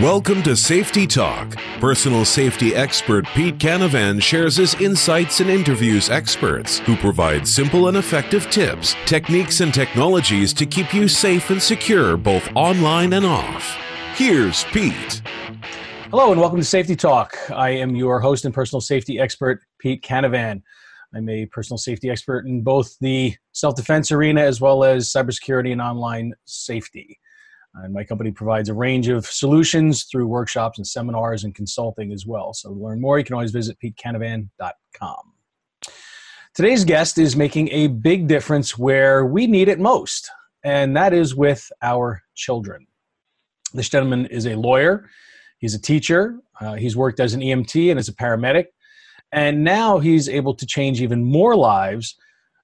Welcome to Safety Talk. Personal safety expert Pete Canavan shares his insights and interviews experts who provide simple and effective tips, techniques, and technologies to keep you safe and secure both online and off. Here's Pete. Hello, and welcome to Safety Talk. I am your host and personal safety expert, Pete Canavan. I'm a personal safety expert in both the self defense arena as well as cybersecurity and online safety. And my company provides a range of solutions through workshops and seminars and consulting as well. So to learn more, you can always visit petecanavan.com. Today's guest is making a big difference where we need it most, and that is with our children. This gentleman is a lawyer, he's a teacher, uh, he's worked as an EMT and as a paramedic, and now he's able to change even more lives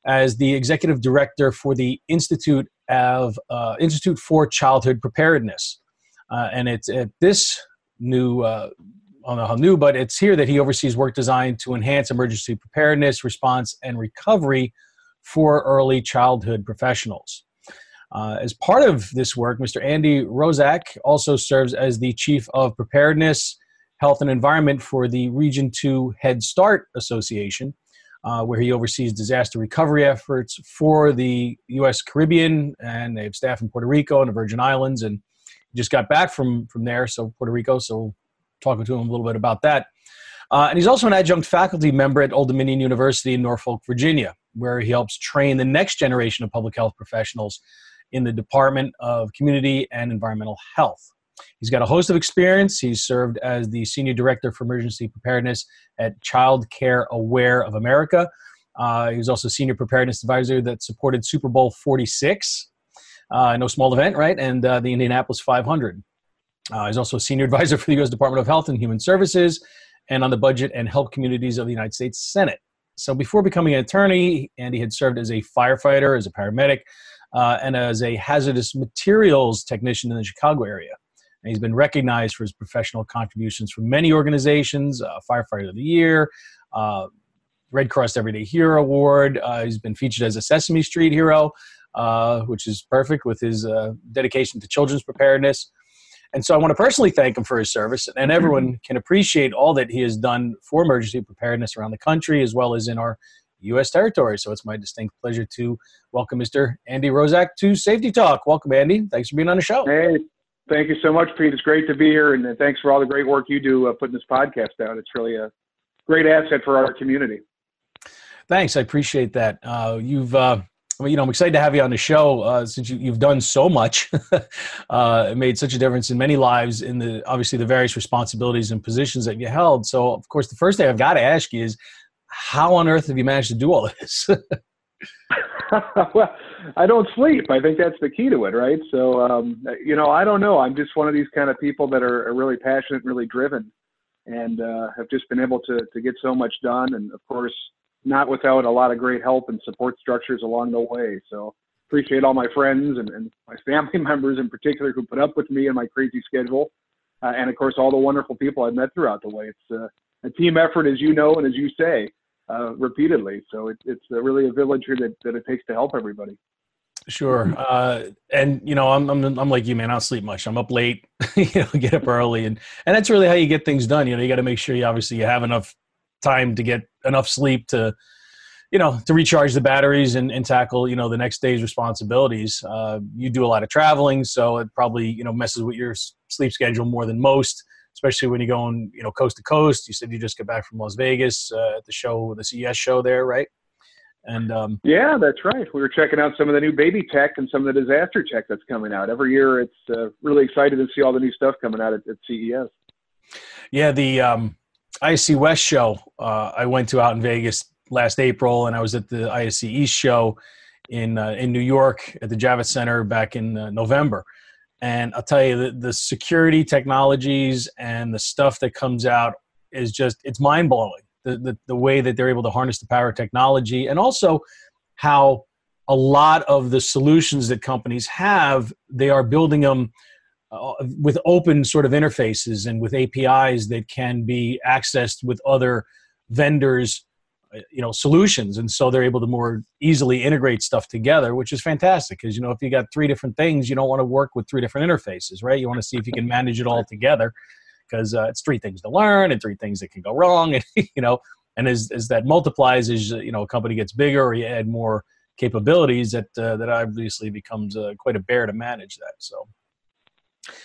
as the executive director for the Institute of uh, Institute for Childhood Preparedness, uh, and it's at this new. Uh, I don't know how new, but it's here that he oversees work designed to enhance emergency preparedness, response, and recovery for early childhood professionals. Uh, as part of this work, Mr. Andy Roszak also serves as the Chief of Preparedness, Health, and Environment for the Region 2 Head Start Association, uh, where he oversees disaster recovery efforts for the U.S. Caribbean, and they have staff in Puerto Rico and the Virgin Islands, and just got back from from there, so Puerto Rico. So, talking to him a little bit about that. Uh, and he's also an adjunct faculty member at Old Dominion University in Norfolk, Virginia, where he helps train the next generation of public health professionals in the Department of Community and Environmental Health. He's got a host of experience. He's served as the Senior Director for Emergency Preparedness at Child Care Aware of America. Uh, he was also Senior Preparedness Advisor that supported Super Bowl 46, uh, no small event, right? And uh, the Indianapolis 500. Uh, he's also a Senior Advisor for the U.S. Department of Health and Human Services and on the Budget and Help Committees of the United States Senate. So before becoming an attorney, Andy had served as a firefighter, as a paramedic, uh, and as a hazardous materials technician in the Chicago area. And he's been recognized for his professional contributions from many organizations, uh, Firefighter of the Year, uh, Red Cross Everyday Hero Award. Uh, he's been featured as a Sesame Street hero, uh, which is perfect with his uh, dedication to children's preparedness. And so I want to personally thank him for his service, and everyone can appreciate all that he has done for emergency preparedness around the country as well as in our U.S. territory. So it's my distinct pleasure to welcome Mr. Andy Roszak to Safety Talk. Welcome, Andy. Thanks for being on the show. Hey, thank you so much, Pete. It's great to be here, and thanks for all the great work you do uh, putting this podcast out. It's really a great asset for our community. Thanks, I appreciate that. Uh, you've, uh, you know, I'm excited to have you on the show uh, since you, have done so much, uh, made such a difference in many lives in the obviously the various responsibilities and positions that you held. So, of course, the first thing I've got to ask you is, how on earth have you managed to do all this? well, I don't sleep. I think that's the key to it, right? So, um, you know, I don't know. I'm just one of these kind of people that are, are really passionate, really driven, and uh, have just been able to to get so much done. And of course, not without a lot of great help and support structures along the way. So, appreciate all my friends and, and my family members in particular who put up with me and my crazy schedule, uh, and of course, all the wonderful people I've met throughout the way. It's uh, a team effort, as you know, and as you say uh, repeatedly. So it, it's really a village here that, that it takes to help everybody. Sure. Uh, and you know, I'm, I'm, I'm like you, man, I don't sleep much. I'm up late, you know, get up early and, and that's really how you get things done. You know, you got to make sure you obviously you have enough time to get enough sleep to, you know, to recharge the batteries and, and tackle, you know, the next day's responsibilities. Uh, you do a lot of traveling, so it probably, you know, messes with your sleep schedule more than most especially when you're going, you know, coast to coast. You said you just got back from Las Vegas uh, at the show, the CES show there, right? And um, yeah, that's right. We were checking out some of the new baby tech and some of the disaster tech that's coming out every year. It's uh, really excited to see all the new stuff coming out at, at CES. Yeah, the um, ISC West show uh, I went to out in Vegas last April, and I was at the ISC East show in uh, in New York at the Javits Center back in uh, November. And I'll tell you, the, the security technologies and the stuff that comes out is just, it's mind blowing. The, the, the way that they're able to harness the power of technology and also how a lot of the solutions that companies have, they are building them uh, with open sort of interfaces and with APIs that can be accessed with other vendors you know solutions. And so they're able to more easily integrate stuff together which is fantastic because you know if you got three different things you don't want to work with three different interfaces right? You want to see if you can manage it all together because uh, it's three things to learn and three things that can go wrong and you know and as, as that multiplies as you know a company gets bigger or you add more capabilities that uh, that obviously becomes uh, quite a bear to manage that so.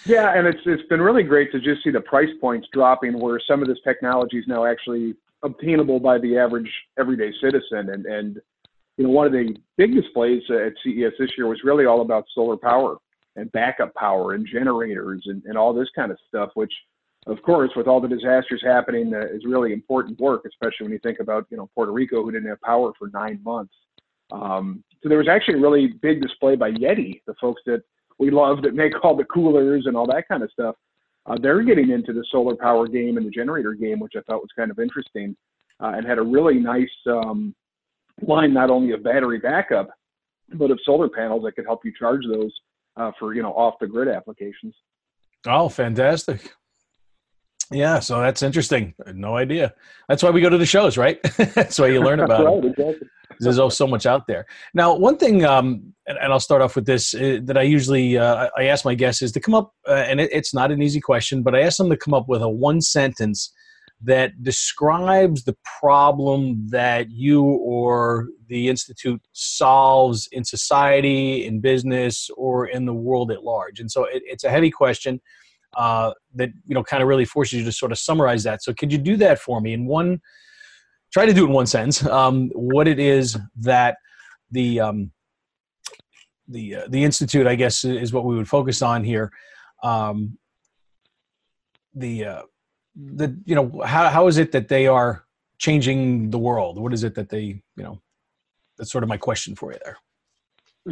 Yeah and it's it's been really great to just see the price points dropping where some of this technology is now actually obtainable by the average everyday citizen. And, and you know, one of the big displays at CES this year was really all about solar power and backup power and generators and, and all this kind of stuff, which, of course, with all the disasters happening, uh, is really important work, especially when you think about, you know, Puerto Rico, who didn't have power for nine months. Um, so there was actually a really big display by Yeti, the folks that we love that make all the coolers and all that kind of stuff uh, they're getting into the solar power game and the generator game, which I thought was kind of interesting, uh, and had a really nice um, line not only of battery backup, but of solar panels that could help you charge those uh, for you know off the grid applications. Oh, fantastic! Yeah, so that's interesting. No idea. That's why we go to the shows, right? that's why you learn about right, it. Exactly. There's so much out there. Now, one thing, um, and, and, I'll start off with this uh, that I usually uh, I ask my guests is to come up, uh, and it, it's not an easy question, but I ask them to come up with a one sentence that describes the problem that you or the institute solves in society, in business, or in the world at large. And so it, it's a heavy question uh, that you know kind of really forces you to sort of summarize that. So could you do that for me in one? Try to do it in one sentence. Um, what it is that the um, the uh, the institute, I guess, is what we would focus on here. Um, the uh, the you know how how is it that they are changing the world? What is it that they you know? That's sort of my question for you there.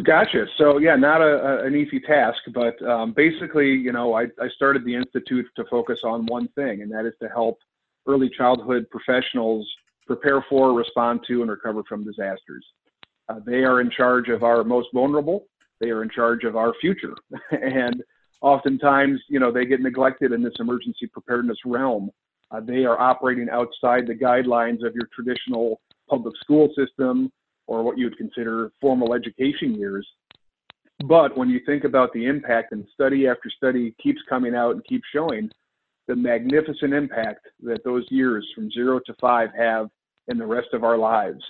Gotcha. So yeah, not a, a an easy task, but um, basically, you know, I, I started the institute to focus on one thing, and that is to help early childhood professionals prepare for, respond to, and recover from disasters. Uh, they are in charge of our most vulnerable. They are in charge of our future, and oftentimes, you know, they get neglected in this emergency preparedness realm. Uh, they are operating outside the guidelines of your traditional public school system or what you would consider formal education years. But when you think about the impact, and study after study keeps coming out and keeps showing the magnificent impact that those years from zero to five have in the rest of our lives.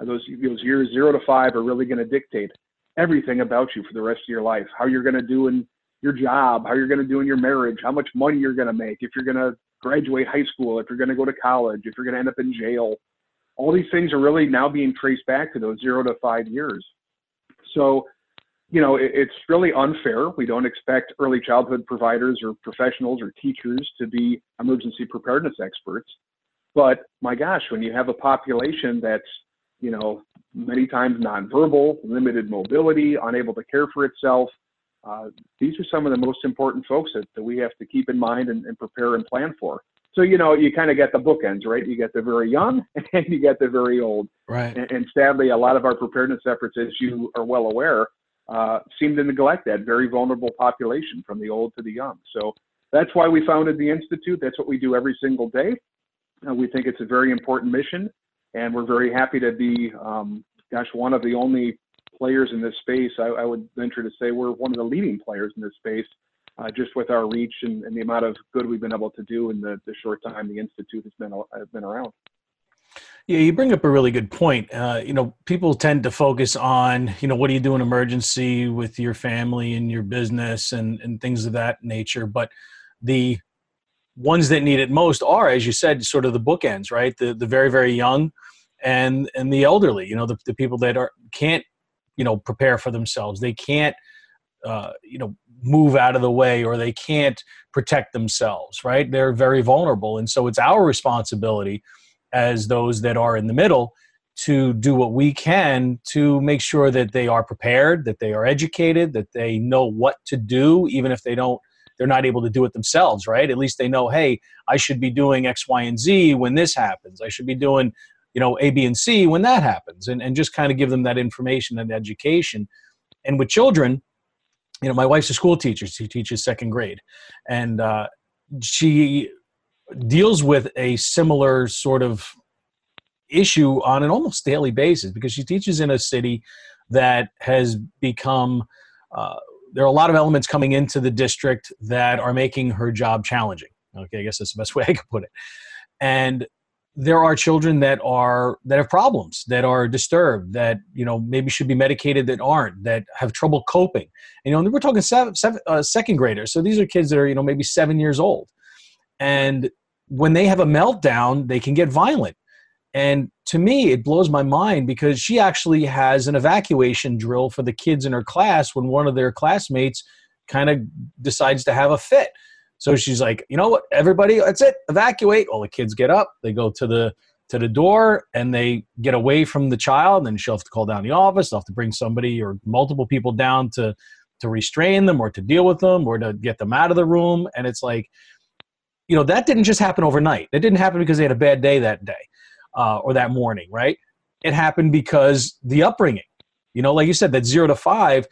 Those, those years zero to five are really going to dictate everything about you for the rest of your life. How you're going to do in your job, how you're going to do in your marriage, how much money you're going to make, if you're going to graduate high school, if you're going to go to college, if you're going to end up in jail, all these things are really now being traced back to those zero to five years. So, you know, it, it's really unfair. We don't expect early childhood providers or professionals or teachers to be emergency preparedness experts. But my gosh, when you have a population that's, you know, many times nonverbal, limited mobility, unable to care for itself, uh, these are some of the most important folks that, that we have to keep in mind and, and prepare and plan for so you know you kind of get the bookends right? You get the very young and you get the very old. Right. And, and sadly a lot of our preparedness efforts as you are well aware uh, seem to neglect that very vulnerable population from the old to the young. So that's why we founded the institute. That's what we do every single day. Uh, we think it's a very important mission and we're very happy to be um, gosh one of the only players in this space. I, I would venture to say we're one of the leading players in this space uh, just with our reach and, and, the amount of good we've been able to do in the, the short time the institute has been has been around. Yeah, you bring up a really good point. Uh, you know, people tend to focus on, you know, what do you do in emergency with your family and your business and, and things of that nature. But the ones that need it most are, as you said, sort of the bookends, right? The the very very young, and and the elderly. You know, the, the people that are can't, you know, prepare for themselves. They can't uh, you know move out of the way or they can't protect themselves right? They're very vulnerable. And so it's our responsibility as those that are in the middle to do what we can to make sure that they are prepared that they are educated that they know what to do even if they don't they're not able to do it themselves right? At least they know hey i should be doing x y and z when this happens. I should be doing you know a b and c when that happens and, and just kind of give them that information and education. And with children you know, my wife's a school teacher. She teaches second grade, and uh, she deals with a similar sort of issue on an almost daily basis because she teaches in a city that has become uh, there are a lot of elements coming into the district that are making her job challenging. Okay, I guess that's the best way I could put it. And there are children that are that have problems that are disturbed that you know maybe should be medicated that aren't that have trouble coping. You know we're talking seven, seven, uh, second graders. So these are kids that are you know maybe seven years old. And when they have a meltdown they can get violent. And to me, it blows my mind because she actually has an evacuation drill for the kids in her class when one of their classmates kind of decides to have a fit. So she's like, you know what, everybody, that's it, evacuate. All the kids get up, they go to the to the door and they get away from the child, and then she'll have to call down the office, they'll have to bring somebody or multiple people down to to restrain them or to deal with them or to get them out of the room. And it's like, you know, that didn't just happen overnight. That didn't happen because they had a bad day that day uh, or that morning, right? It happened because the upbringing, you know, like you said, that zero to five,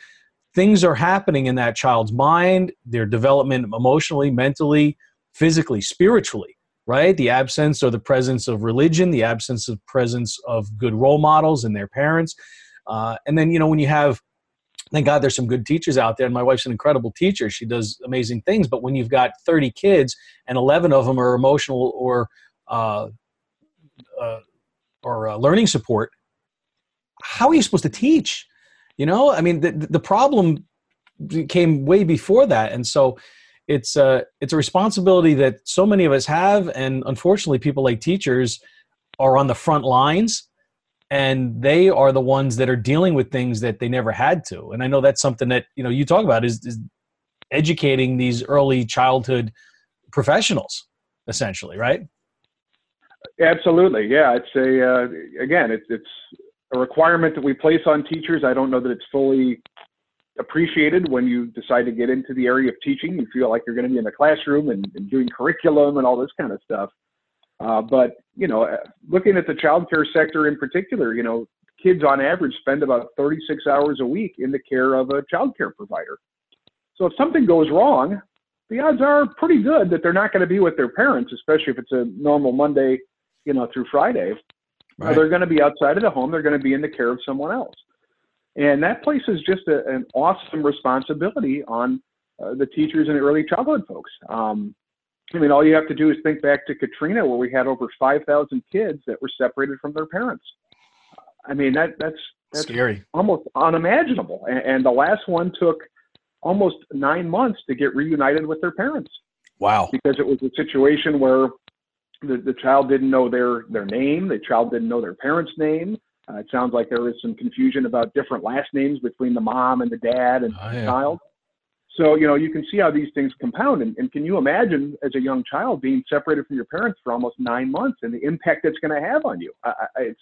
things are happening in that child's mind, their development emotionally, mentally, physically, spiritually, right? The absence or the presence of religion, the absence of presence of good role models and their parents. Uh, and then, you know, when you have, thank God there's some good teachers out there, and my wife's an incredible teacher. She does amazing things. But when you've got 30 kids and 11 of them are emotional or uh, uh, or uh, learning support, how are you supposed to teach? You know, I mean, the the problem came way before that, and so it's a uh, it's a responsibility that so many of us have, and unfortunately, people like teachers are on the front lines and they are the ones that are dealing with things that they never had to. And i know that's something that you know you talk about is, is educating these early childhood professionals essentially right? Absolutely, yeah. It's a uh, again, it's it's a requirement that we place on teachers. I don't know that it's fully appreciated when you decide to get into the area of teaching. You feel like you're going to be in the classroom and, and doing curriculum and all this kind of stuff. Uh, but you know, uh, looking at the child care sector in particular, you know, kids on average spend about 36 hours a week in the care of a child care provider. So if something goes wrong, the odds are pretty good that they're not going to be with their parents, especially if it's a normal Monday you know, through Friday, right. they're going to be outside of the home. They're going to be in the care of someone else. And that places just a, an awesome responsibility on uh, the teachers and early childhood folks. Um, I mean, all you have to do is think back to Katrina, where we had over 5,000 kids that were separated from their parents. I mean, that that's, that's scary, almost unimaginable. And, and the last one took almost nine months to get reunited with their parents. Wow! Because it was a situation where the, the child didn't know their, their name. The child didn't know their parents' name. Uh, it sounds like there was some confusion about different last names between the mom and the dad and oh, the child. So, you know, you can see how these things compound. And, and, can you imagine as a young child being separated from your parents for almost nine months and the impact that's going to have on you? I, I, it's,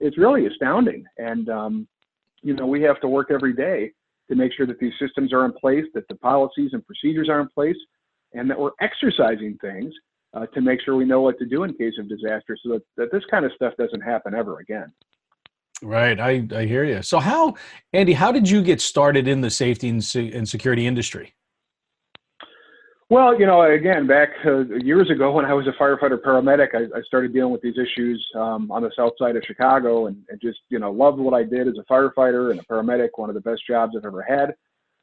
it's really astounding. And, um, you know, we have to work every day to make sure that these systems are in place, that the policies and procedures are in place, and that we're exercising things uh, to make sure we know what to do in case of disaster so that, that this kind of stuff doesn't happen ever again. Right, I, I hear you. So, how, Andy, how did you get started in the safety and, and security industry? Well, you know, again, back uh, years ago when I was a firefighter paramedic, I, I started dealing with these issues um, on the south side of Chicago and, and, just, you know, loved what I did as a firefighter and a paramedic, one of the best jobs I've ever had.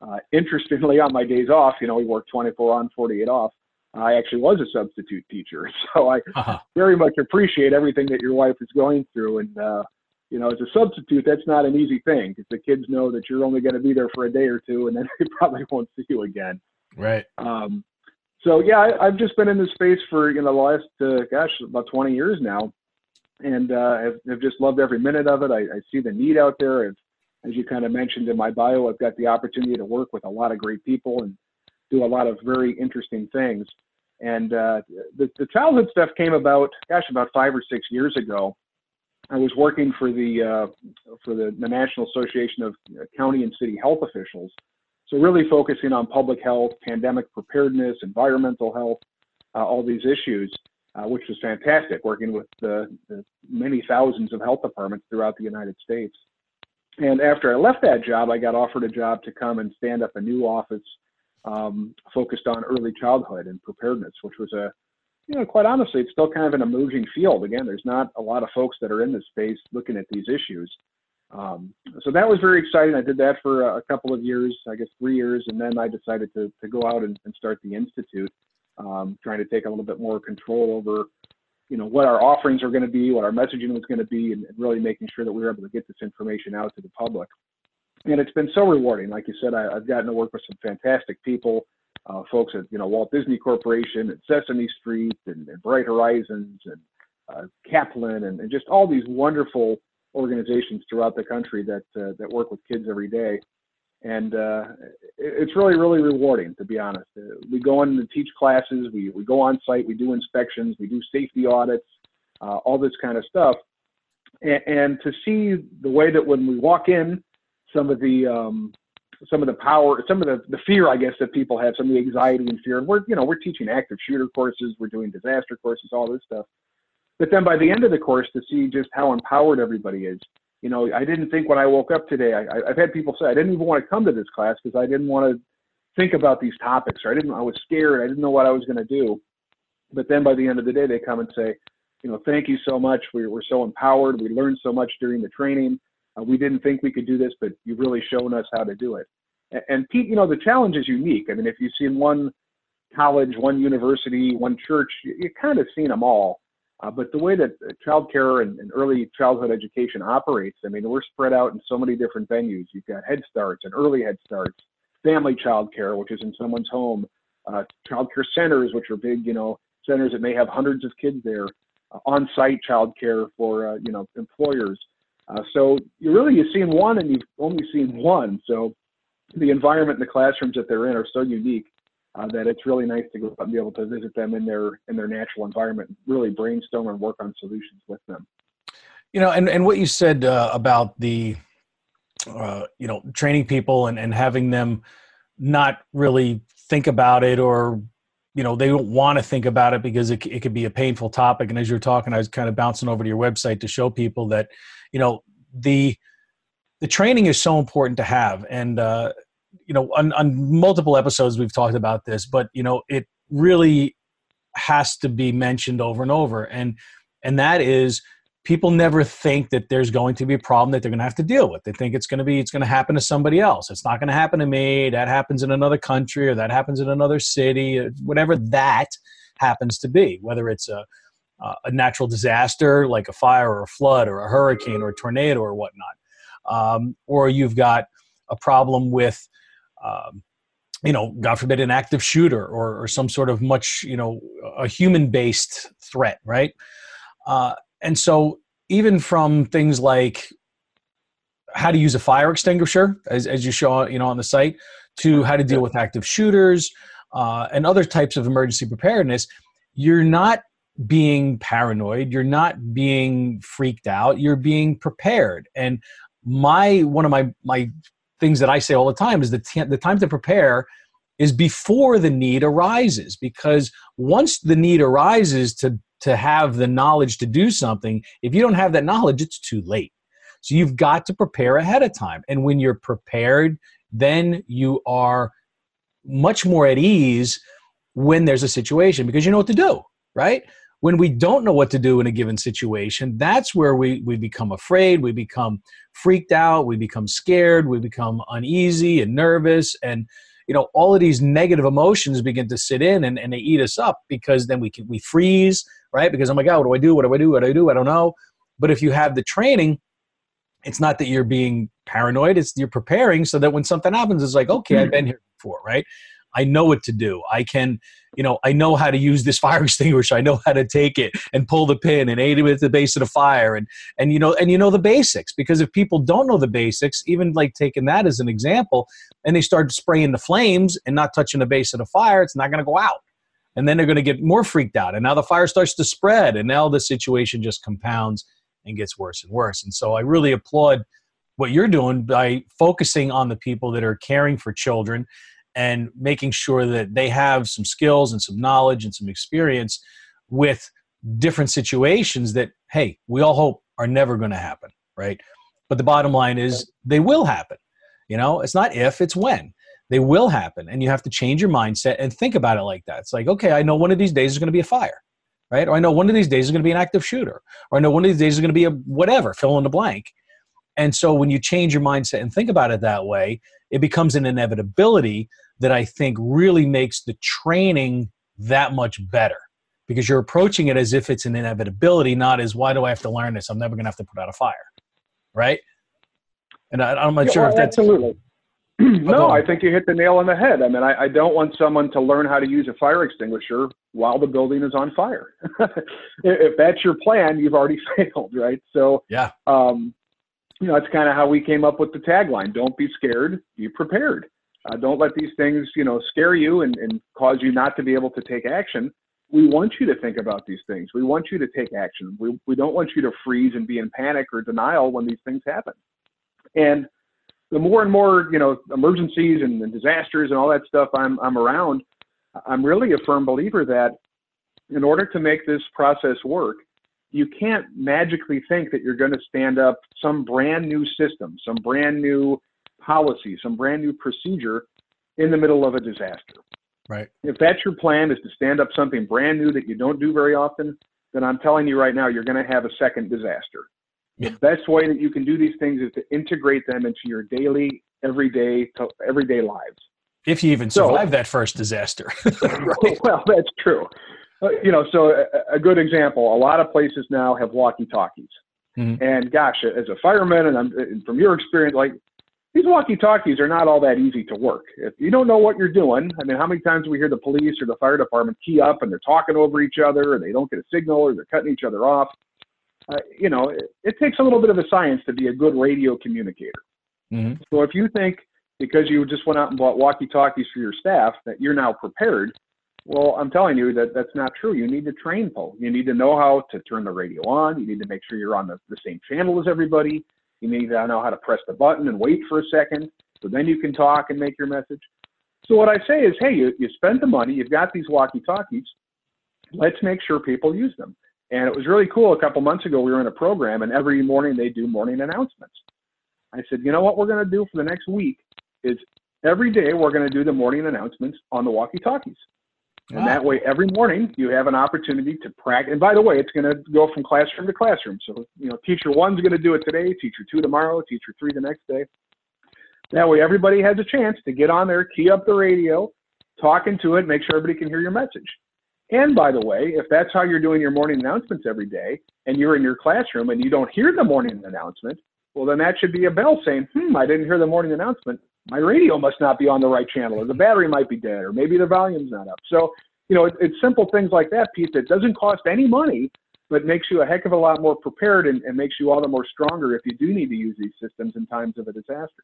Uh, interestingly, on my days off, you know, we worked 24 on, 48 off. I actually was a substitute teacher, so I uh-huh. very much appreciate everything that your wife is going through. And uh, you know, as a substitute, that's not an easy thing because the kids know that you're only going to be there for a day or two, and then they probably won't see you again. Right. Um, so yeah, I, have just been in this space for you know the last uh, gosh about 20 years now, and uh, I've, I've, just loved every minute of it. I, I see the need out there. I've, as you kind of mentioned in my bio, I've got the opportunity to work with a lot of great people and do a lot of very interesting things. And uh, the, the childhood stuff came about, gosh, about five or six years ago. I was working for the uh, for the, the, National Association of County and City Health Officials, so really focusing on public health, pandemic preparedness, environmental health, uh, all these issues, uh, which was fantastic. Working with the, the many thousands of health departments throughout the United States. And after I left that job, I got offered a job to come and stand up a new office um, focused on early childhood and preparedness, which was a you know, quite honestly, it's still kind of an emerging field. Again, there's not a lot of folks that are in this space looking at these issues. Um, so that was very exciting. I did that for a, couple of years, I guess three years, and then I decided to, to go out and, and start the institute, um, trying to take a little bit more control over, you know, what our offerings are going to be, what our messaging was going to be, and, and, really making sure that we were able to get this information out to the public. And it's been so rewarding. Like you said, I, have gotten to work with some fantastic people, uh, folks at you know Walt Disney Corporation and Sesame Street and, and Bright Horizons and uh, Kaplan and, and just all these wonderful organizations throughout the country that uh, that work with kids every day, and uh, it's really really rewarding to be honest. Uh, we go in and teach classes, we we go on site, we do inspections, we do safety audits, uh, all this kind of stuff, and, and, to see the way that when we walk in, some of the um, some of the power, some of the, the fear, I guess, that people have, some of the anxiety and fear. And we're, you know, we're teaching active shooter courses, we're doing disaster courses, all this stuff. But then by the end of the course, to see just how empowered everybody is. You know, I didn't think when I woke up today, I, I've had people say I didn't even want to come to this class because I didn't want to think about these topics, or I didn't, I was scared, I didn't know what I was going to do. But then by the end of the day, they come and say, you know, thank you so much. We were so empowered. We learned so much during the training. Uh, we didn't think we could do this, but you've really shown us how to do it. And, and Pete, you know, the challenge is unique. I mean, if you've seen one college, one university, one church, you, you kind of seen them all. Uh, but the way that child care and, and, early childhood education operates, I mean, we're spread out in so many different venues. You've got Head Starts and early Head Starts, family child care, which is in someone's home, uh, child care centers, which are big, you know, centers that may have hundreds of kids there, uh, on-site child care for, uh, you know, employers. Uh, so you really, you've seen one and you've only seen one. So the environment and the classrooms that they're in are so unique uh, that it's really nice to go out and be able to visit them in their in their natural environment, really brainstorm and work on solutions with them. You know, and, and what you said uh, about the uh, you know training people and, and having them not really think about it or you know they don't want to think about it because it, it could be a painful topic and as you're talking i was kind of bouncing over to your website to show people that you know the the training is so important to have. And uh, you know on, on multiple episodes we've talked about this but you know it really has to be mentioned over and over. And and that is people never think that there's going to be a problem that they're going to have to deal with. They think it's going to be it's going to happen to somebody else. It's not going to happen to me. That happens in another country or that happens in another city. Whatever that happens to be whether it's a a natural disaster like a fire or a flood or a hurricane or a tornado or whatnot um, or you've got a problem with um, you know, God forbid, an active shooter or, or some sort of much, you know, a human based threat, right? Uh, and so, even from things like how to use a fire extinguisher, as, as you show, you know, on the site, to how to deal with active shooters uh, and other types of emergency preparedness, you're not being paranoid. You're not being freaked out. You're being prepared. And my one of my my things that I say all the time is the, t- the time to prepare is before the need arises because once the need arises to to have the knowledge to do something if you don't have that knowledge it's too late so you've got to prepare ahead of time and when you're prepared then you are much more at ease when there's a situation because you know what to do right when we don't know what to do in a given situation, that's where we, we become afraid, we become freaked out, we become scared, we become uneasy and nervous. And, you know, all of these negative emotions begin to sit in and, and they eat us up because then we can, we freeze, right? Because, oh my God, what do I do? What do I do? What do I do? I don't know. But if you have the training, it's not that you're being paranoid, it's you're preparing so that when something happens, it's like, okay, I've mm. been here before, right? I know what to do. I can, you know, I know how to use this fire extinguisher. I know how to take it and pull the pin and aid it at the base of the fire. And, and, you know, and you know the basics because if people don't know the basics, even like taking that as an example, and they start spraying the flames and not touching the base of the fire, it's not going to go out. And then they're going to get more freaked out. And now the fire starts to spread. And now the situation just compounds and gets worse and worse. And so I really applaud what you're doing by focusing on the people that are caring for children and making sure that they have some skills and some knowledge and some experience with different situations that hey we all hope are never going to happen right? But the bottom line is they will happen you know? It's not if it's when. They will happen and you have to change your mindset and think about it like that. It's like okay i know one of these days is going to be a fire right? Or I know one of these days is going to be an active shooter, or I know one of these days is going to be a whatever, fill in the blank. And so when you change your mindset and think about it that way, it becomes an inevitability that I think really makes the training that much better because you're approaching it as if it's an inevitability, not as why do I have to learn this? I'm never going to have to put out a fire, right? And I, am not yeah, sure well, if that's absolutely. no, I think you hit the nail on the head. I mean, I, I, don't want someone to learn how to use a fire extinguisher while the building is on fire. if that's your plan, you've already failed, right? So, yeah, um, you know, that's kind of how we came up with the tagline: "Don't be scared, be prepared." Uh, don't let these things, you know, scare you and, and cause you not to be able to take action. We want you to think about these things. We want you to take action. We, we don't want you to freeze and be in panic or denial when these things happen. And the more and more, you know, emergencies and, and disasters and all that stuff I'm, I'm around, I'm really a firm believer that in order to make this process work, you can't magically think that you're going to stand up some brand new system, some brand new policy, some brand new procedure in the middle of a disaster. Right. If that's your plan is to stand up something brand new that you don't do very often, then I'm telling you right now, you're going to have a second disaster. The best way that you can do these things is to integrate them into your daily, everyday, everyday lives. If you even survive so, that first disaster. right? Well, that's true. Uh, you know, so a, a, good example. A lot of places now have walkie-talkies, mm-hmm. and gosh, as a fireman, and, and from your experience, like these walkie-talkies are not all that easy to work. If you don't know what you're doing, I mean, how many times do we hear the police or the fire department key up and they're talking over each other, and they don't get a signal, or they're cutting each other off? Uh, you know, it, it, takes a little bit of a science to be a good radio communicator. Mm-hmm. So if you think because you just went out and bought walkie-talkies for your staff that you're now prepared, well, I'm telling you that that's not true. You need to train people. You need to know how to turn the radio on. You need to make sure you're on the, the same channel as everybody. You need to know how to press the button and wait for a second. So then you can talk and make your message. So what I say is, hey, you, you spend the money, you've got these walkie-talkies. Let's make sure people use them. And it was really cool. A couple months ago, we were in a program, and every morning they do morning announcements. I said, you know what we're going to do for the next week is every day we're going to do the morning announcements on the walkie-talkies. And that way, every morning you have an opportunity to practice. And by the way, it's going to go from classroom to classroom. So, you know, teacher one's going to do it today, teacher two tomorrow, teacher three the next day. That way, everybody has a chance to get on there, key up the radio, talk into it, make sure everybody can hear your message. And by the way, if that's how you're doing your morning announcements every day, and you're in your classroom and you don't hear the morning announcement, well, then that should be a bell saying, hmm, I didn't hear the morning announcement my radio must not be on the right channel, or the battery might be dead, or maybe the volume's not up. So, you know, it, it's simple things like that, Pete, that doesn't cost any money, but makes you a heck of a lot more prepared and, and makes you all the more stronger if you do need to use these systems in times of a disaster.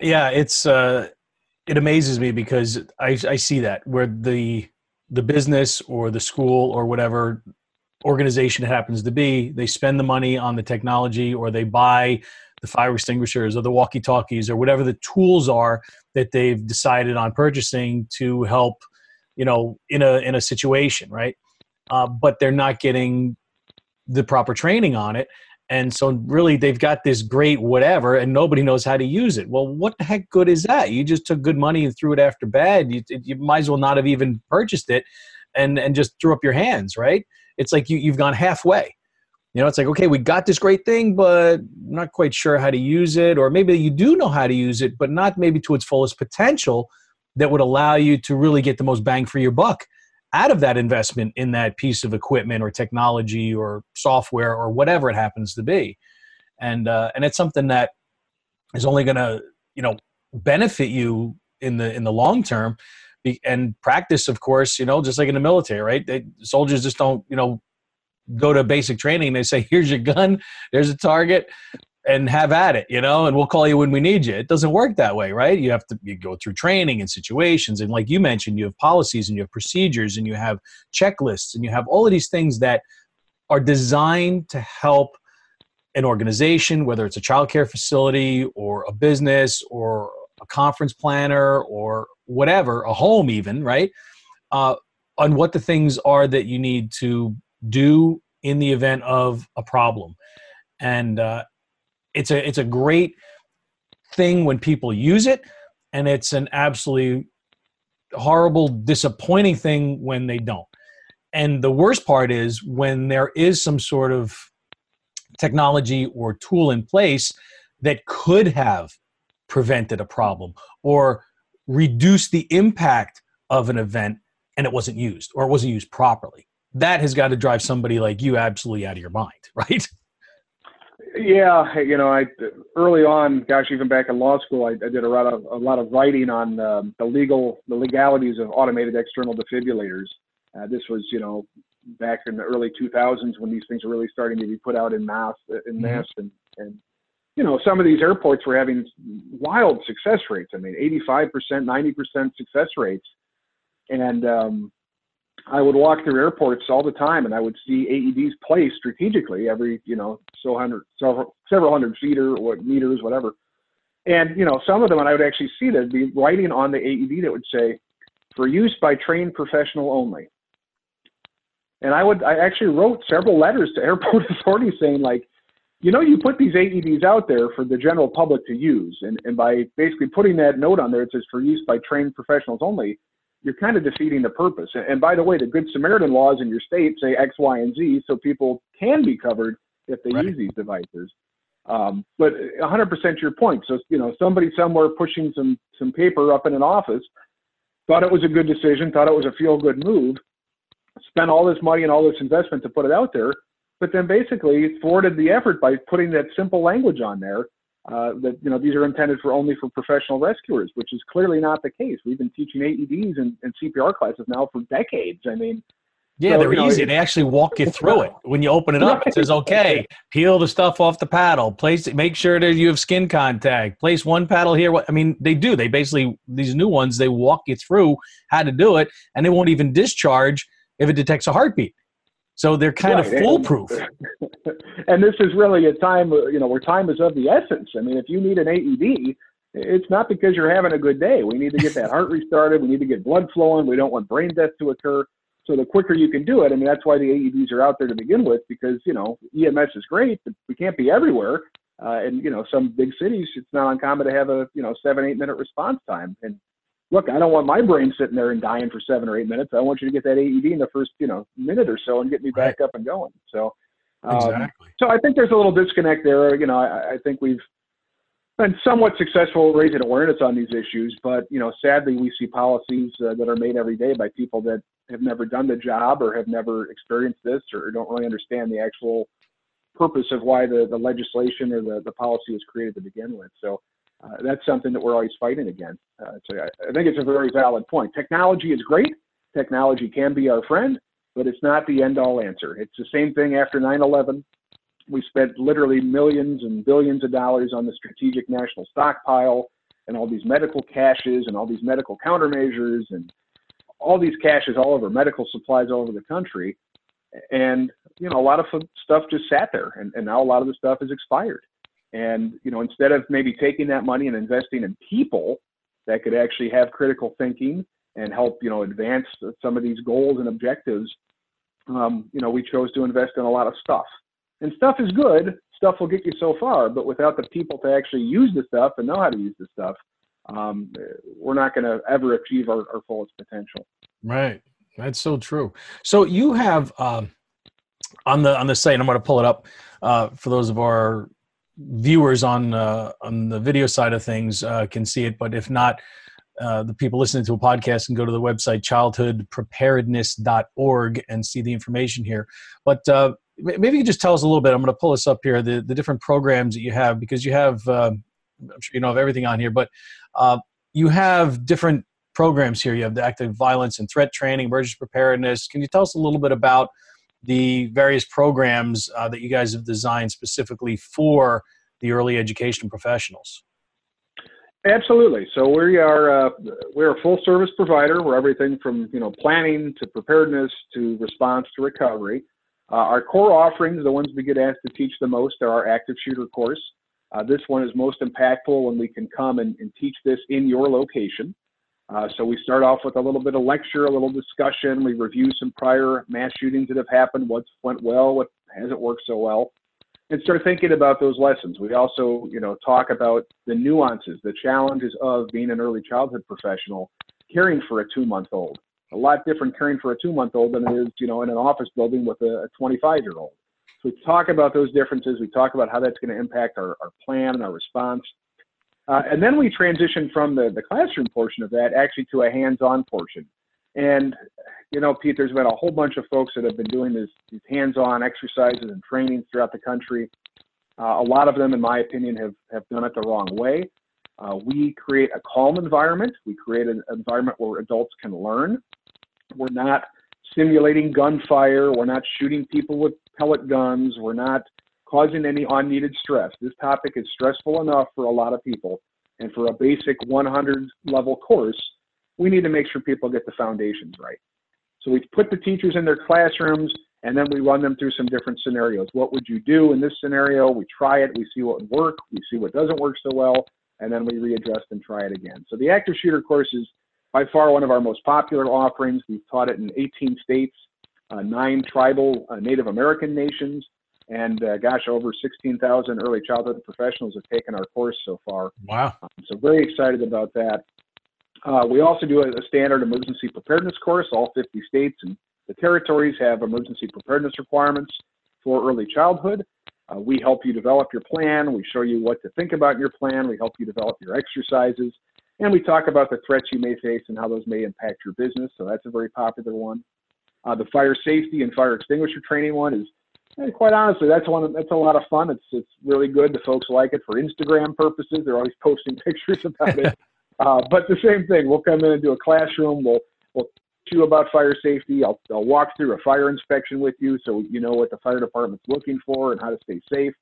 Yeah, it's uh, it amazes me because I, I see that where the the business or the school or whatever organization it happens to be, they spend the money on the technology or they buy the fire extinguishers or the walkie talkies or whatever the tools are that they've decided on purchasing to help you know in a in a situation right? Uh, but they're not getting the proper training on it. And so really they've got this great whatever and nobody knows how to use it. Well what the heck good is that? You just took good money and threw it after bad. You, you might as well not have even purchased it and and just threw up your hands right? It's like you, you've gone halfway you know, it's like, okay, we got this great thing, but not quite sure how to use it. Or maybe you do know how to use it, but not maybe to its fullest potential that would allow you to really get the most bang for your buck out of that investment in that piece of equipment or technology or software or whatever it happens to be. And, uh, and it's something that is only going to, you know, benefit you in the, in the long term and practice, of course, you know, just like in the military, right? They, soldiers just don't, you know, go to basic training they say, here's your gun, there's a target, and have at it, you know, and we'll call you when we need you. It doesn't work that way, right? You have to you go through training and situations. And like you mentioned, you have policies and you have procedures and you have checklists and you have all of these things that are designed to help an organization, whether it's a childcare facility or a business or a conference planner or whatever, a home even, right? Uh, on what the things are that you need to do in the event of a problem. And uh, it's a it's a great thing when people use it, and it's an absolutely horrible, disappointing thing when they don't. and the worst part is when there is some sort of technology or tool in place that could have prevented a problem or reduced the impact of an event and it wasn't used or it wasn't used properly. That has got to drive somebody like you absolutely out of your mind, right? Yeah, you know, I early on, gosh, even back in law school, I, I did a lot of a lot of writing on um, the legal the legalities of automated external defibrillators. Uh, this was, you know, back in the early 2000s when these things were really starting to be put out in mass in mm-hmm. mass and and you know some of these airports were having wild success rates. I mean, 85%, 90% success rates, and um, I would walk through airports all the time, and I would see AEDs placed strategically every, you know, so hundred, several, several hundred feet or what meters, whatever. And you know, some of them, and I would actually see that be writing on the AED that would say, "For use by trained professional only." And I would, I actually wrote several letters to airport authorities saying, like, you know, you put these AEDs out there for the general public to use, and, and by basically putting that note on there, it says for use by trained professionals only you're kind of defeating the purpose. And by the way, the Good Samaritan laws in your state say X, Y, and Z, so people can be covered if they right. use these devices. Um, but 100% your point. So you know, somebody somewhere pushing some some paper up in an office thought it was a good decision, thought it was a feel good move, spent all this money and all this investment to put it out there, but then basically thwarted the effort by putting that simple language on there uh, that you know these are intended for only for professional rescuers, which is clearly not the case. We've been teaching AEDs and, and CPR classes now for decades. I mean, yeah, so, they're you know, easy. They actually walk you through it. When you open it up, right. it says, "Okay, peel the stuff off the paddle. Place, make sure that you have skin contact. Place one paddle here." I mean, they do. They basically these new ones. They walk you through how to do it, and they won't even discharge if it detects a heartbeat. So they're kind right. of foolproof. And, this is really a time, you know, where time is of the essence. I mean, if you need an AED, it's not because you're having a good day. We need to get that heart restarted. We need to get blood flowing. We don't want brain death to occur. So the quicker you can do it, I mean, that's why the AEDs are out there to begin with, because, you know, EMS is great, but we can't be everywhere. Uh, and, you know, some big cities, it's not uncommon to have a, you know, seven, eight minute response time. And look, I don't want my brain sitting there and dying for seven or eight minutes. I want you to get that AED in the first, you know, minute or so and get me back right. up and going. So, um, exactly. So I think there's a little disconnect there. You know, I, I think we've been somewhat successful raising awareness on these issues, but you know, sadly, we see policies uh, that are made every day by people that have never done the job or have never experienced this or don't really understand the actual purpose of why the, the legislation or the, the policy was created to begin with. So uh, that's something that we're always fighting against. Uh, so I, I, think it's a very valid point. Technology is great. Technology can be our friend, but it's not the end all answer. It's the same thing after 9 11. We spent literally millions and billions of dollars on the strategic national stockpile and all these medical caches and all these medical countermeasures and all these caches all over medical supplies all over the country. And, you know, a lot of stuff just sat there and, and now a lot of the stuff is expired. And you know, instead of maybe taking that money and investing in people that could actually have critical thinking and help you know advance some of these goals and objectives, um, you know, we chose to invest in a lot of stuff. And stuff is good. Stuff will get you so far, but without the people to actually use the stuff and know how to use the stuff, um, we're not going to ever achieve our, our, fullest potential. Right. That's so true. So you have um, on the on the site. I'm going to pull it up uh, for those of our viewers on uh, on the video side of things uh, can see it, but if not, uh, the people listening to a podcast can go to the website childhoodpreparedness.org and see the information here. But uh, maybe you just tell us a little bit. I'm going to pull this up here the the different programs that you have because you have uh, I'm sure you know of everything on here, but uh, you have different programs here. You have the active violence and threat training, emergency preparedness. Can you tell us a little bit about the various programs uh, that you guys have designed specifically for the early education professionals. Absolutely. So we are uh, we're a full service provider. We're everything from you know planning to preparedness to response to recovery. Uh, our core offerings, the ones we get asked to teach the most, are our active shooter course. Uh, this one is most impactful when we can come and, and teach this in your location. Uh, so we start off with a little bit of lecture, a little discussion. We review some prior mass shootings that have happened, what went well, what hasn't worked so well, and start thinking about those lessons. We also, you know, talk about the nuances, the challenges of being an early childhood professional, caring for a two-month-old. a lot different caring for a two month old than it is, you know, in an office building with a 25 year old. So we talk about those differences. We talk about how that's going to impact our, our plan and our response. Uh, and then we transition from the, the classroom portion of that actually to a hands on portion. And, you know, Pete, there's been a whole bunch of folks that have been doing this, these hands on exercises and trainings throughout the country. Uh, a lot of them, in my opinion, have, have done it the wrong way. Uh, we create a calm environment. We create an environment where adults can learn. We're not simulating gunfire. We're not shooting people with pellet guns. We're not causing any unneeded stress. This topic is stressful enough for a lot of people. And for a basic 100 level course, we need to make sure people get the foundations right. So we put the teachers in their classrooms and then we run them through some different scenarios. What would you do in this scenario? We try it, we see what would work, we see what doesn't work so well, and then we readjust and try it again. So the active shooter course is by far one of our most popular offerings. We've taught it in 18 states, uh, nine tribal uh, Native American nations, and uh, gosh, over 16,000 early childhood professionals have taken our course so far. Wow. Um, so very excited about that. Uh, we also do a, a, standard emergency preparedness course. All 50 states and the territories have emergency preparedness requirements for early childhood. Uh, we help you develop your plan. We show you what to think about in your plan. We help you develop your exercises. And we talk about the threats you may face and how those may impact your business. So that's a very popular one. Uh, the fire safety and fire extinguisher training one is, eh, quite honestly, that's one. That's a lot of fun. It's it's really good. The folks like it for Instagram purposes. They're always posting pictures about it. Uh, but the same thing. We'll come in and do a classroom. We'll we'll teach you about fire safety. I'll I'll walk through a fire inspection with you, so you know what the fire department's looking for and how to stay safe.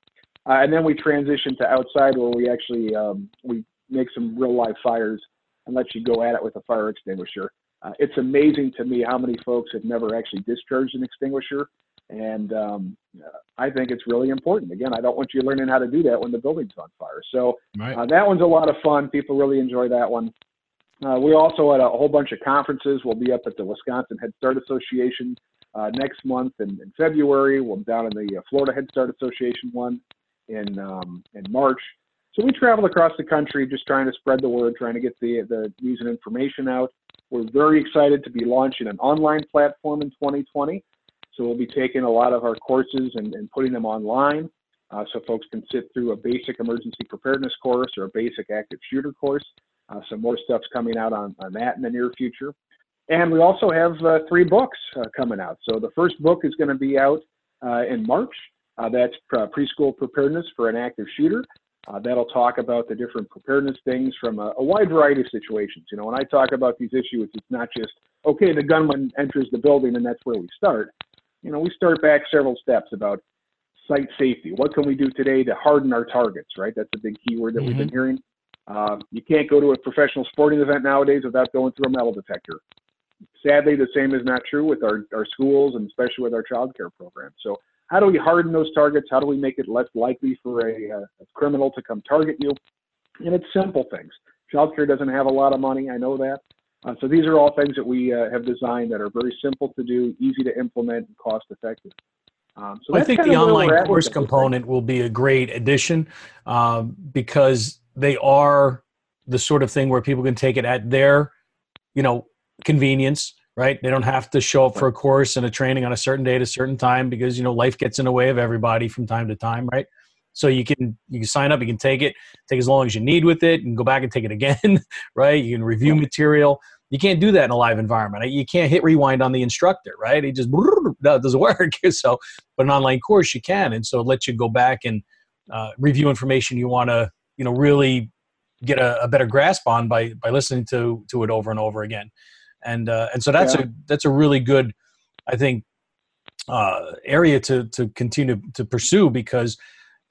Uh, and then we transition to outside where we actually um, we make some real live fires and let you go at it with a fire extinguisher. Uh, it's amazing to me how many folks have never actually discharged an extinguisher, and um, I think it's really important. Again, I don't want you learning how to do that when the building's on fire. So right. uh, that one's a lot of fun. People really enjoy that one. Uh, we also had a whole bunch of conferences. We'll be up at the Wisconsin Head Start Association uh, next month in, in, February. We'll be down in the uh, Florida Head Start Association one in um, in March. So we travel across the country just trying to spread the word, trying to get the, the news and information out. We're very excited to be launching an online platform in 2020. So we'll be taking a lot of our courses and, and putting them online uh, so folks can sit through a basic emergency preparedness course or a basic active shooter course. Uh, some more stuff's coming out on, on that in the near future. And we also have uh, three books uh, coming out. So the first book is going to be out uh, in March. Uh, that's preschool preparedness for an active shooter. That'll talk about the different preparedness things from a, a, wide variety of situations. You know, when I talk about these issues, it's not just, okay, the gunman enters the building and that's where we start. You know, we start back several steps about site safety. What can we do today to harden our targets, right? That's a big keyword that mm-hmm. we've been mm-hmm. hearing. Uh, you can't go to a professional sporting event nowadays without going through a metal detector. Sadly, the same is not true with our, our schools and especially with our child care programs. So how do we harden those targets? How do we make it less likely for a, a criminal to come target you? And it's simple things. Child care doesn't have a lot of money. I know that. Uh, so these are all things that we uh, have designed that are very simple to do, easy to implement, and cost effective. Um, so I think the online course component will be a great addition um, because they are the sort of thing where people can take it at their, you know, convenience right? They don't have to show up for a course and a training on a certain day at a certain time because you know life gets in the way of everybody from time to time, right? So you can you can sign up, you can take it, take as long as you need with it, and go back and take it again, right? You can review material. You can't do that in a live environment. You can't hit rewind on the instructor, right? It just that doesn't work. So, but an online course you can, and so it lets you go back and uh, review information you want to, you know, really get a, a better grasp on by by listening to to it over and over again and uh, and so that's yeah. a that's a really good, I think, uh, area to to continue to pursue because,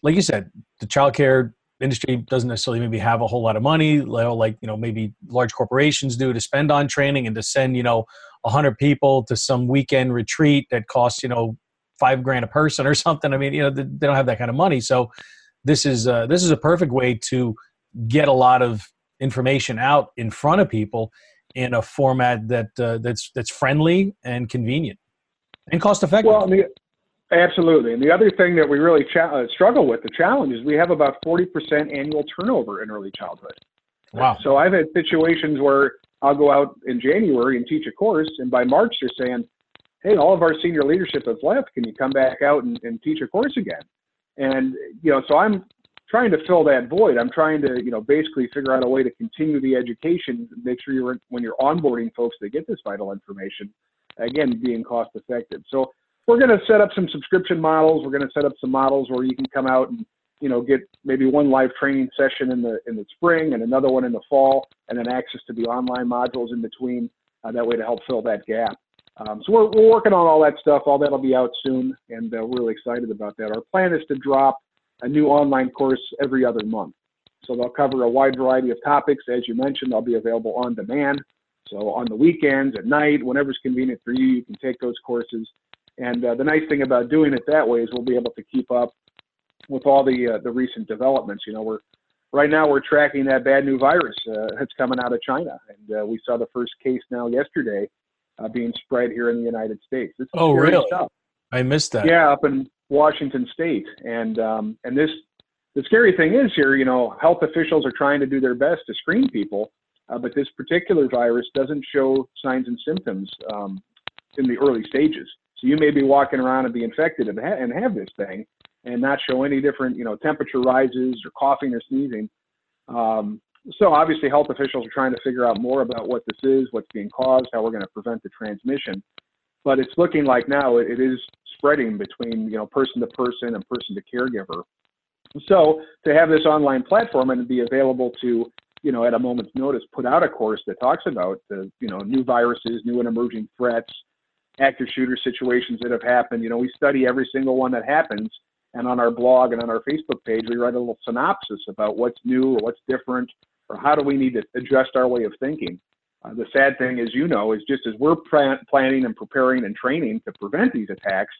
like you said, the childcare industry doesn't necessarily maybe have a whole lot of money like you know maybe large corporations do to spend on training and to send you know 100 people to some weekend retreat that costs you know five grand a person or something i mean you know they, don't have that kind of money so this is uh, this is a perfect way to get a lot of information out in front of people in a format that uh, that's that's friendly and convenient and cost effective. Well, the, absolutely. And the other thing that we really cha- uh, struggle with, the challenge is we have about 40% annual turnover in early childhood. Wow. So I've had situations where I'll go out in January and teach a course, and by March they're saying, "Hey, all of our senior leadership has left. Can you come back out and, and teach a course again?" And you know, so I'm trying to fill that void. I'm trying to, you know, basically figure out a way to continue the education, make sure you're when you're onboarding folks to get this vital information, again, being cost effective. So we're going to set up some subscription models. We're going to set up some models where you can come out and you know get maybe one live training session in the in the spring and another one in the fall, and then access to the online modules in between. Uh, that way to help fill that gap. Um, so we're, we're working on all that stuff. All that'll be out soon, and uh, we're really excited about that. Our plan is to drop a new online course every other month. So they'll cover a wide variety of topics. As you mentioned, they'll be available on demand. So on the weekends, at night, whenever's convenient for you, you can take those courses. And uh, the nice thing about doing it that way is we'll be able to keep up with all the uh, the recent developments. You know, we're right now we're tracking that bad new virus uh, that's coming out of China, and uh, we saw the first case now yesterday uh, being spread here in the United States. It's oh, really? Stuff. I missed that. Yeah, up in Washington State, and um, and this the scary thing is here, you know, health officials are trying to do their best to screen people, uh, but this particular virus doesn't show signs and symptoms um, in the early stages. So you may be walking around and be infected and, ha- and have this thing, and not show any different, you know, temperature rises or coughing or sneezing. Um, so obviously, health officials are trying to figure out more about what this is, what's being caused, how we're going to prevent the transmission. But it's looking like now it, it is spreading between you know person to person and person to caregiver. So to have this online platform and be available to you know at a moment's notice put out a course that talks about the you know new viruses, new and emerging threats, active shooter situations that have happened. You know we study every single one that happens and on our blog and on our Facebook page, we write a little synopsis about what's new or what's different or how do we need to adjust our way of thinking. Uh, the sad thing, as you know, is just as we're planning and preparing and training to prevent these attacks,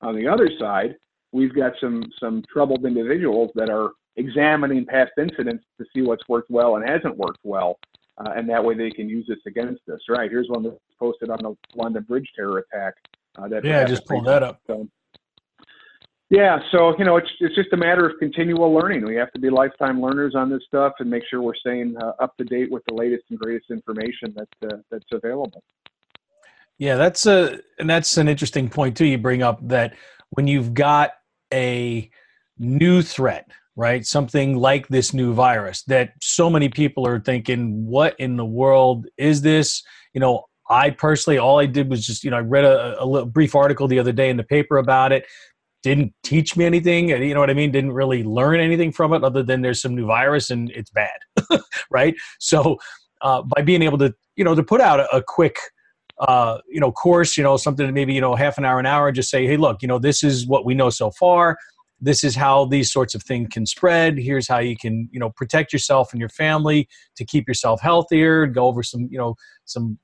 on the other side, we've got some some troubled individuals that are examining past incidents to see what's worked well and hasn't worked well, uh, and that way they can use this against us. Right? Here's one that's posted on the London Bridge terror attack. Uh, that yeah, I just pulled that up. So, yeah, so you know, it's it's just a matter of continual learning. We have to be lifetime learners on this stuff and make sure we're staying uh, up to date with the latest and greatest information that uh, that's available. Yeah, that's a and that's an interesting point too. You bring up that when you've got a new threat, right? Something like this new virus that so many people are thinking, "What in the world is this?" You know, I personally, all I did was just, you know, I read a, a brief article the other day in the paper about it didn't teach me anything you know what i mean didn't really learn anything from it other than there's some new virus and it's bad right so uh, by being able to you know to put out a, a quick uh, you know course you know something maybe you know half an hour an hour just say hey look you know this is what we know so far this is how these sorts of things can spread here's how you can you know protect yourself and your family to keep yourself healthier go over some you know some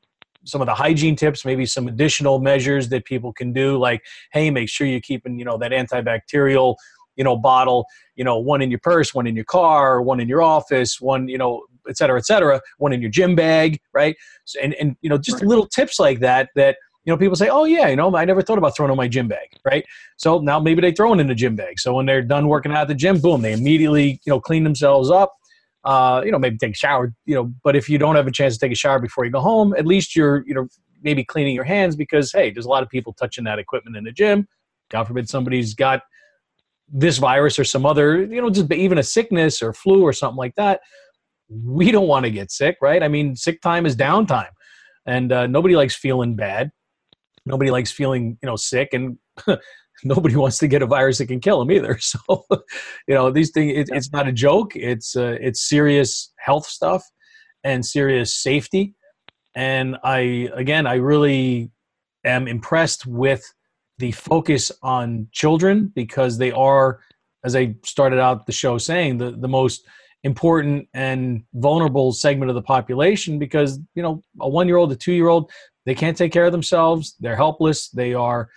some of the hygiene tips, maybe some additional measures that people can do, like hey, make sure you're keeping you know that antibacterial you know bottle, you know one in your purse, one in your car, one in your office, one you know et cetera, et cetera, one in your gym bag, right? So, and and you know just right. little tips like that that you know people say oh yeah you know i never thought about throwing in my gym bag right so now maybe they throw it in the gym bag so when they're done working out at the gym boom they immediately you know clean themselves up uh, you know, maybe take a shower, you know, but if you don't have a chance to take a shower before you go home, at least you're, you know, maybe cleaning your hands because, hey, there's a lot of people touching that equipment in the gym. God forbid somebody's got this virus or some other, you know, just even a sickness or flu or something like that. We don't want to get sick, right? I mean, sick time is downtime, and uh, nobody likes feeling bad. Nobody likes feeling, you know, sick, and nobody wants to get a virus that can kill them either. So, you know, these things, it, it's not a joke. It's, uh, it's serious health stuff and serious safety. And I, again, I really am impressed with the focus on children because they are, as I started out the show saying, the, the most important and vulnerable segment of the population because, you know, a one year old, a two year old, they can't take care of themselves. They're helpless. They are,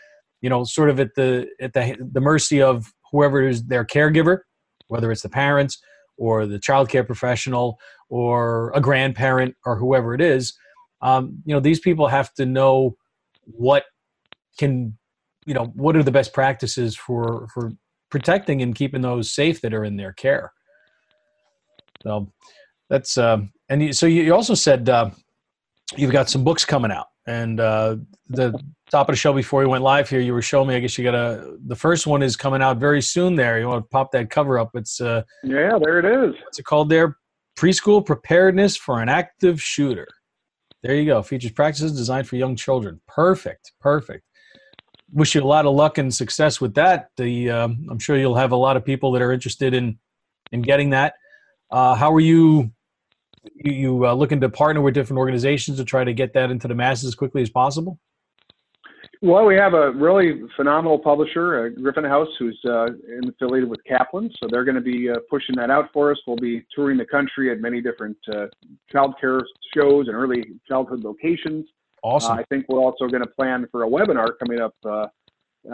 you know, sort of at the at the the mercy of whoever is their caregiver, whether it's the parents or the child care professional or a grandparent or whoever it is. Um, you know, these people have to know what can, you know, what are the best practices for for protecting and keeping those safe that are in their care. So that's uh, and you, so you also said uh, you've got some books coming out, and uh, the top of the show before you went live here, you were showing me. I guess you got a. The first one is coming out very soon. There, you want to pop that cover up? It's uh, yeah, there it is. What's it called? There, preschool preparedness for an active shooter. There you go. Features practices designed for young children. Perfect. Perfect. Wish you a lot of luck and success with that. The um, I'm sure you'll have a lot of people that are interested in in getting that. Uh, how are you? You, you uh, looking to partner with different organizations to try to get that into the masses as quickly as possible? Well, we have a really phenomenal publisher, uh, Gryphon House, who's uh, affiliated with Kaplan. So they're going to be uh, pushing that out for us. We'll be touring the country at many different uh, child care shows and early childhood locations. Awesome. I think we're also going to plan for a webinar coming up, uh,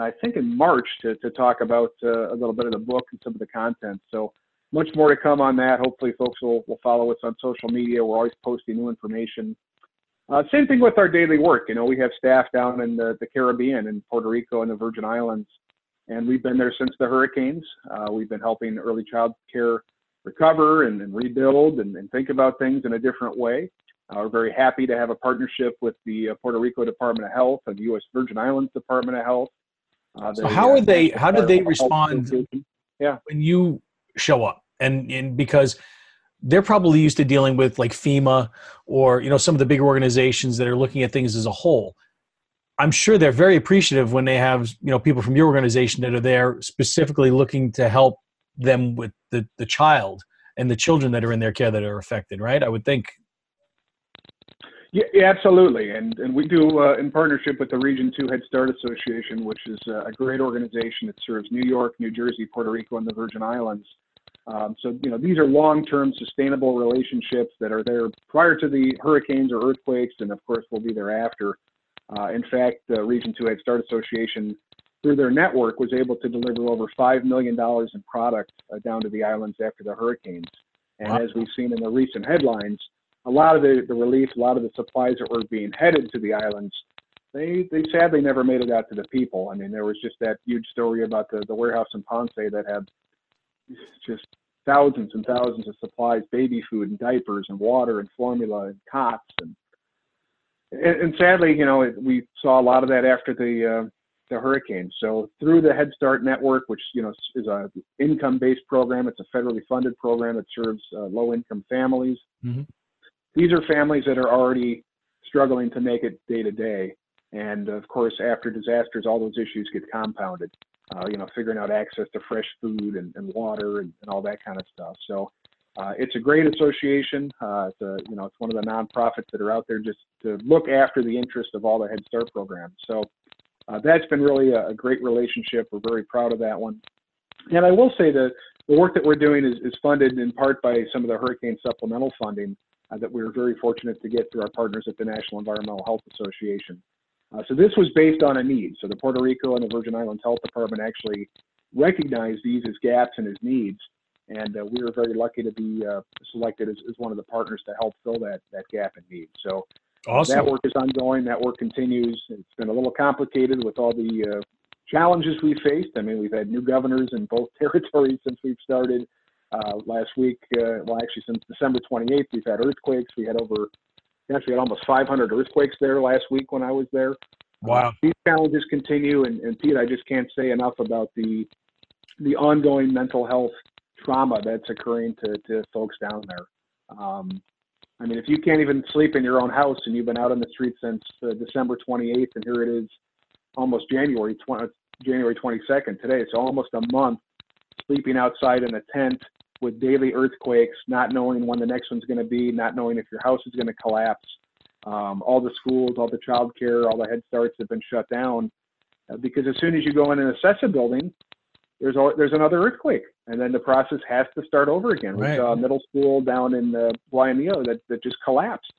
I think in March, to, to talk about uh, a little bit of the book and some of the content. So much more to come on that. Hopefully, folks will, will follow us on social media. We're always posting new information. Uh, same thing with our daily work. You know, we have staff down in the, the Caribbean, in Puerto Rico and the Virgin Islands, and we've been there since the hurricanes. Uh, we've been helping early child care recover and, and rebuild and, and, think about things in a different way. Uh, we're very happy to have a partnership with the uh, Puerto Rico Department of Health and the U.S. Virgin Islands Department of Health. Uh, so how are they? How did they respond? Yeah. when you show up, and and because they're probably used to dealing with like FEMA or you know some of the bigger organizations that are looking at things as a whole. I'm sure they're very appreciative when they have you know people from your organization that are there specifically looking to help them with the the child and the children that are in their care that are affected. Right? I would think. Yeah, absolutely, and and we do uh, in partnership with the Region Two Head Start Association, which is a great organization that serves New York, New Jersey, Puerto Rico, and the Virgin Islands. Um, so, you know, these are long-term sustainable relationships that are there prior to the hurricanes or earthquakes, and of course will be thereafter. Uh, in fact, the Region 2 Head Start Association, through their network, was able to deliver over $5 million in product uh, down to the islands after the hurricanes. And wow. as we've seen in the recent headlines, a lot of the, the relief, a lot of the supplies that were being headed to the islands, they, they sadly never made it out to the people. I mean, there was just that huge story about the, the warehouse in Ponce that had just thousands and thousands of supplies, baby food and diapers and water and formula and cots and and, and sadly, you know, it, we saw a lot of that after the uh, the hurricane. So through the Head Start network, which you know is a income-based program, it's a federally funded program that serves uh, low-income families. Mm-hmm. These are families that are already struggling to make it day to day, and of course, after disasters, all those issues get compounded uh, you know, figuring out access to fresh food and, and water and, and, all that kind of stuff. So uh, it's a great association. Uh, it's a, you know, it's one of the nonprofits that are out there just to look after the interest of all the Head Start programs. So uh, that's been really a, a, great relationship. We're very proud of that one. And I will say that the work that we're doing is, is funded in part by some of the hurricane supplemental funding uh, that we are very fortunate to get through our partners at the National Environmental Health Association. Uh, so this was based on a need. So the Puerto Rico and the Virgin Islands Health Department actually recognized these as gaps and as needs. And uh, we were very lucky to be uh, selected as, as, one of the partners to help fill that, that gap and need. So awesome. that work is ongoing. That work continues. It's been a little complicated with all the uh, challenges we faced. I mean, we've had new governors in both territories since we've started. Uh, last week, uh, well, actually, since December 28th, we've had earthquakes. We had over Actually, had almost 500 earthquakes there last week when I was there. Wow. Uh, these challenges continue, and, and Pete, I just can't say enough about the the ongoing mental health trauma that's occurring to, to folks down there. Um, I mean, if you can't even sleep in your own house and you've been out on the street since uh, December 28th, and here it is almost January 20, January 22nd today, so almost a month sleeping outside in a tent with daily earthquakes, not knowing when the next one's going to be, not knowing if your house is going to collapse. Um, all the schools, all the child care, all the Head Starts have been shut down uh, because as soon as you go in and assess a building, there's a, there's another earthquake, and then the process has to start over again. Right. We saw a middle school down in uh, Guayanilla that, that just collapsed.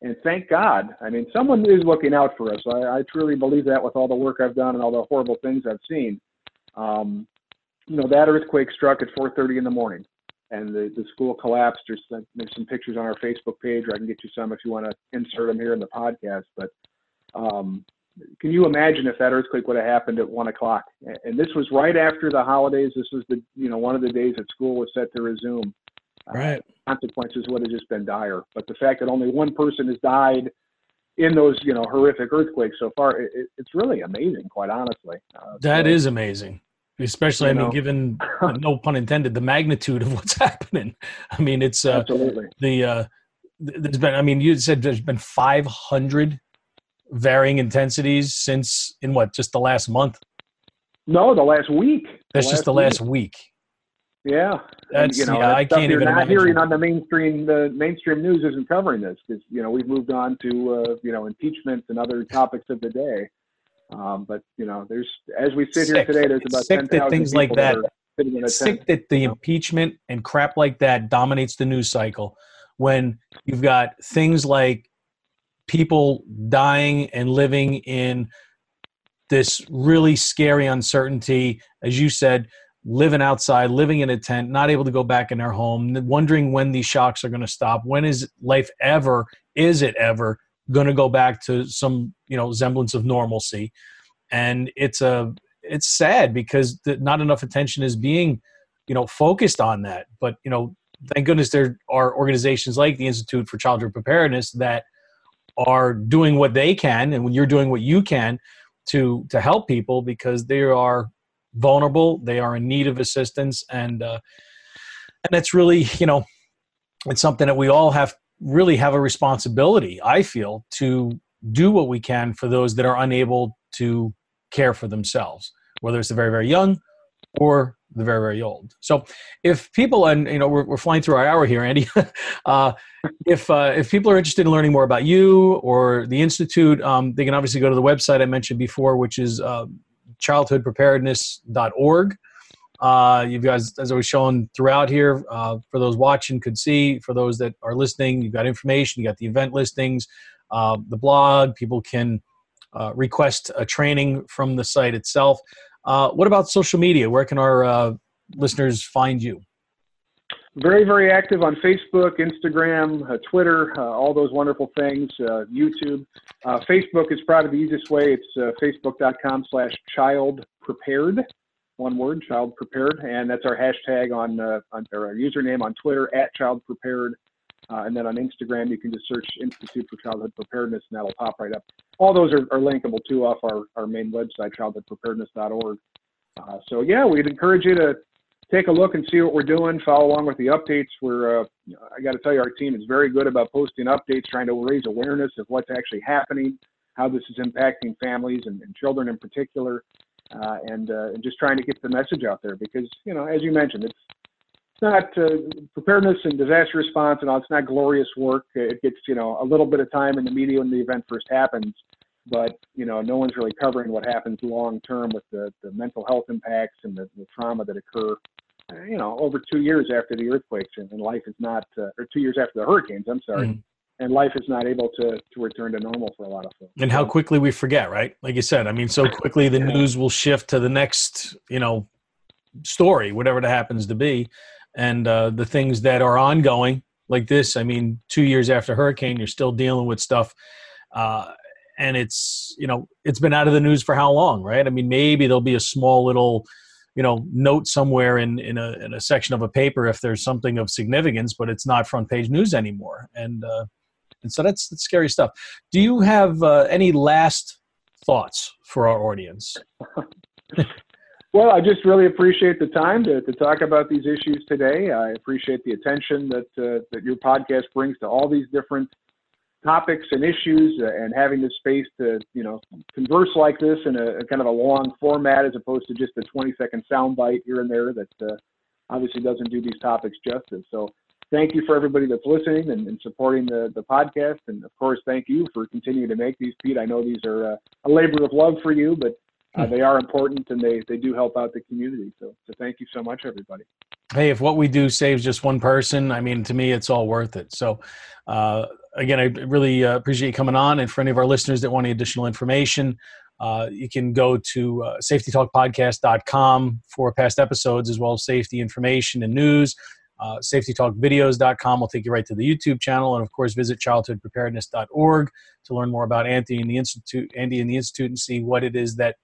And thank God, I mean, someone is looking out for us. I, I truly believe that with all the work I've done and all the horrible things I've seen. Um, you know, that earthquake struck at 4:30 in the morning and the, the school collapsed. There's some, there's some pictures on our Facebook page, or I can get you some if you want to insert them here in the podcast. But um, can you imagine if that earthquake would have happened at one o'clock? And this was right after the holidays. This was the you know one of the days that school was set to resume. Uh, right. Uh, consequences would have just been dire. But the fact that only one person has died in those you know horrific earthquakes so far, it, it's really amazing, quite honestly. Uh, that so, is amazing, especially I mean, given no pun intended, the magnitude of what's happening. I mean, it's uh, absolutely the uh, there's been. I mean, you said there's been 500 varying intensities since in what just the last month. No, the last week. That's just the last week. Yeah, that's and, you know yeah, I can't you're even. Not imagine. hearing on the mainstream. The mainstream news isn't covering this because you know we've moved on to uh, you know impeachments and other topics of the day. Um, but you know, there's as we sit sick. here today, there's about sick 10, things like that. that sick that the impeachment and crap like that dominates the news cycle. When you've got things like people dying and living in this really scary uncertainty, as you said, living outside, living in a tent, not able to go back in their home, wondering when these shocks are going to stop. When is life ever, is it ever going to go back to some, you know, semblance of normalcy? And it's a, it's sad because the, not enough attention is being, you know, focused on that. But you know, thank goodness there are organizations like the Institute for Childhood Preparedness that are doing what they can, and when you're doing what you can to to help people because they are vulnerable, they are in need of assistance, and uh, and it's really you know it's something that we all have really have a responsibility. I feel to do what we can for those that are unable to care for themselves, whether it's the very very young or the very very old. So if people and you know we're, we're flying through our hour here, Andy. uh, if uh, if people are interested in learning more about you or the institute, um, they can obviously go to the website I mentioned before, which is uh, childhoodpreparedness.org. Uh, you guys, as I was shown throughout here, uh, for those watching could see, for those that are listening, you've got information, you got the event listings, uh, the blog. People can uh, request a training from the site itself. Uh, what about social media? Where can our uh, listeners find you? Very, very active on Facebook, Instagram, Twitter, all those wonderful things, YouTube. Facebook is probably the easiest way. It's facebook.com slash child prepared, one word, child prepared. And that's our hashtag on, on our username on Twitter, at child prepared. Uh, and then on Instagram, you can just search Institute for Childhood Preparedness, and that'll pop right up. All those are, are linkable too off our, our main website, childhoodpreparedness.org. Uh, so yeah, we'd encourage you to take a look and see what we're doing. Follow along with the updates. We're uh, I got to tell you, our team is very good about posting updates, trying to raise awareness of what's actually happening, how this is impacting families and, and children in particular, uh, and uh, and just trying to get the message out there because you know, as you mentioned, it's not uh, preparedness and disaster response and all. It's not glorious work. It gets you know a little bit of time in the media when the event first happens, but you know no one's really covering what happens long term with the, the mental health impacts and the, the trauma that occur. Uh, you know, over two years after the earthquakes and, and life is not, uh, or two years after the hurricanes. I'm sorry. Mm. And life is not able to, to return to normal for a lot of folks. And how quickly we forget, right? Like you said, I mean, so quickly the yeah. news will shift to the next, you know, story, whatever it happens to be and uh, the things that are ongoing like this i mean two years after hurricane you're still dealing with stuff uh, and it's you know it's been out of the news for how long right i mean maybe there'll be a small little you know note somewhere in in a, in a section of a paper if there's something of significance but it's not front page news anymore and uh, and so that's, that's scary stuff do you have uh, any last thoughts for our audience Well, I just really appreciate the time to, to talk about these issues today. I appreciate the attention that uh, that your podcast brings to all these different topics and issues, uh, and having the space to you know converse like this in a, a, kind of a long format as opposed to just a 20 second soundbite here and there that uh, obviously doesn't do these topics justice. So. Thank you for everybody that's listening and, and, supporting the, the podcast. And of course, thank you for continuing to make these, Pete. I know these are uh, a labor of love for you, but uh, they are important and they, they do help out the community. So, so thank you so much, everybody. Hey, if what we do saves just one person, I mean, to me, it's all worth it. So, uh, again, I really uh, appreciate you coming on. And for any of our listeners that want any additional information, uh, you can go to uh, safetytalkpodcast.com for past episodes as well as safety information and news. Uh, safetytalkvideos.com will take you right to the YouTube channel, and of course, visit childhoodpreparedness.org to learn more about Andy and the institute, Andy and the institute, and see what it is that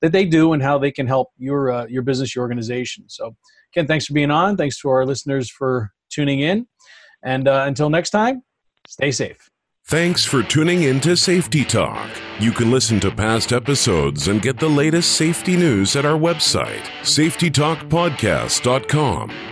that they do and how they can help your uh, your business, your organization. So, Ken, thanks for being on. Thanks to our listeners for tuning in. And uh, until next time, stay safe. Thanks for tuning in to Safety Talk. You can listen to past episodes and get the latest safety news at our website, safetytalkpodcast.com.